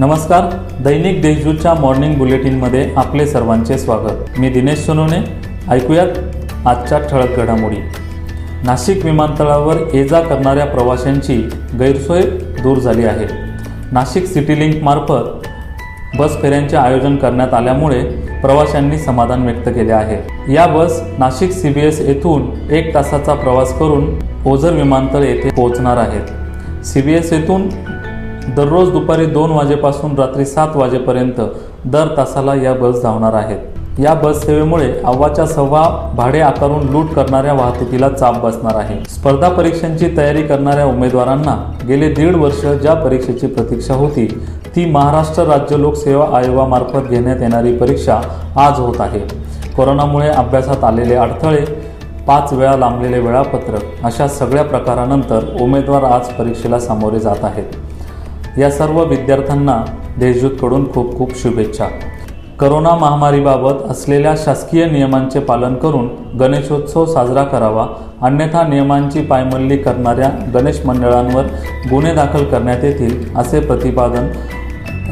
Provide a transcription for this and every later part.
नमस्कार दैनिक देशदूतच्या मॉर्निंग बुलेटिनमध्ये आपले सर्वांचे स्वागत. मी दिनेश सोनवणे. ऐकूयात आजच्या ठळक घडामोडी. नाशिक विमानतळावर ये जा करणाऱ्या प्रवाशांची गैरसोय दूर झाली आहे. नाशिक सिटी लिंकमार्फत बस फेऱ्यांचे आयोजन करण्यात आल्यामुळे प्रवाशांनी समाधान व्यक्त केले आहे. या bus Nashik C B S येथून एक तासाचा प्रवास करून ओझर विमानतळ येथे पोहोचणार आहेत. सी बी एस येथून दररोज दुपारी दोन वाजेपासून रात्री सात वाजेपर्यंत दर तासाला या बस धावणार आहेत. या बस सेवेमुळे अव्वाच्या सव्वा भाडे आकारून लूट करणाऱ्या वाहतुकीला चाप बसणार आहे. स्पर्धा परीक्षांची तयारी करणाऱ्या उमेदवारांना गेले दीड वर्ष ज्या परीक्षेची प्रतीक्षा होती ती महाराष्ट्र राज्य लोकसेवा आयोगामार्फत घेण्यात येणारी परीक्षा आज होत आहे. कोरोनामुळे अभ्यासात आलेले अडथळे पाच वेळा लांबलेले वेळापत्रक अशा सगळ्या प्रकारानंतर उमेदवार आज परीक्षेला सामोरे जात आहेत. या सर्व विद्यार्थ्यांना देशदूतकडून खूप खूप शुभेच्छा. करोना महामारीबाबत असलेल्या शासकीय नियमांचे पालन करून गणेशोत्सव साजरा करावा अन्यथा नियमांची पायमल्ली करणाऱ्या गणेश मंडळांवर गुन्हे दाखल करण्यात येतील असे प्रतिपादन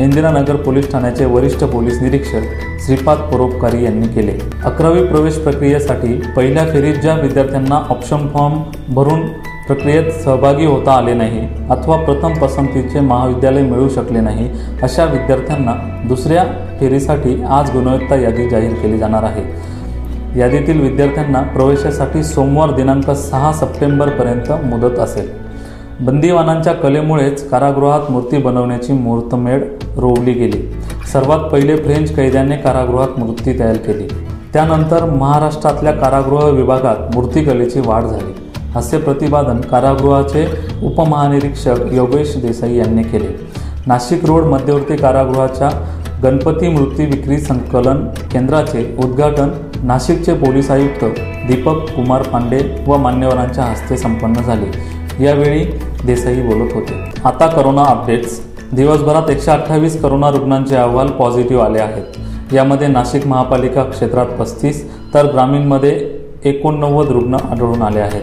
इंदिरानगर पोलीस ठाण्याचे वरिष्ठ पोलीस निरीक्षक श्रीपाद परोपकारी यांनी केले. अकरावी प्रवेश प्रक्रियेसाठी पहिल्या फेरीत ज्या विद्यार्थ्यांना ऑप्शन फॉर्म भरून प्रक्रियेत सहभागी होता आले नाही अथवा प्रथम पसंतीचे महाविद्यालय मिळू शकले नाही अशा विद्यार्थ्यांना दुसऱ्या फेरीसाठी आज गुणवत्ता यादी जाहीर केली जाणार आहे. यादीतील विद्यार्थ्यांना प्रवेशासाठी सोमवार दिनांक सहा सप्टेंबरपर्यंत मुदत असेल. बंदीवानांच्या कलेमुळेच कारागृहात मूर्ती बनवण्याची मुहूर्तमेढ रोवली गेली. सर्वात पहिले फ्रेंच कैद्याने कारागृहात मूर्ती तयार केली. त्यानंतर महाराष्ट्रातल्या कारागृह विभागात मूर्तिकलेची वाढ झाली. असे प्रतिपादन कारागृहाचे उपमहानिरीक्षक योगेश देसाई यांनी केले. नाशिक रोड मध्यवर्ती कारागृहाच्या गणपती मूर्ती विक्री संकलन केंद्राचे उद्घाटन नाशिकचे पोलीस आयुक्त दीपक कुमार पांडे व मान्यवरांच्या हस्ते संपन्न झाले. यावेळी देसाई बोलत होते. आता करोना अपडेट्स. दिवसभरात एकशे अठ्ठावीस करोना रुग्णांचे अहवाल पॉझिटिव्ह आले आहेत. यामध्ये नाशिक महापालिका क्षेत्रात पस्तीस तर ग्रामीणमध्ये एकोणनव्वद रुग्ण आढळून आले आहेत.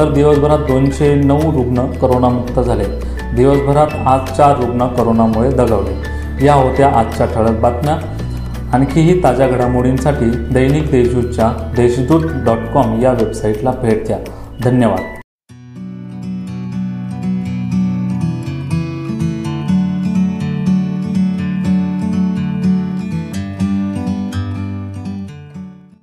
तर दिवसभरात दोनशे नऊ रुग्ण करोनामुक्त झाले. दिवसभरात आज चार रुग्ण करोनामुळे दगावले. या होत्या आजच्या ठळक बातम्या. आणखीही ताज्या घडामोडींसाठी दैनिक देशदूतच्या देशदूत डॉट कॉम या वेबसाईटला भेट द्या. धन्यवाद.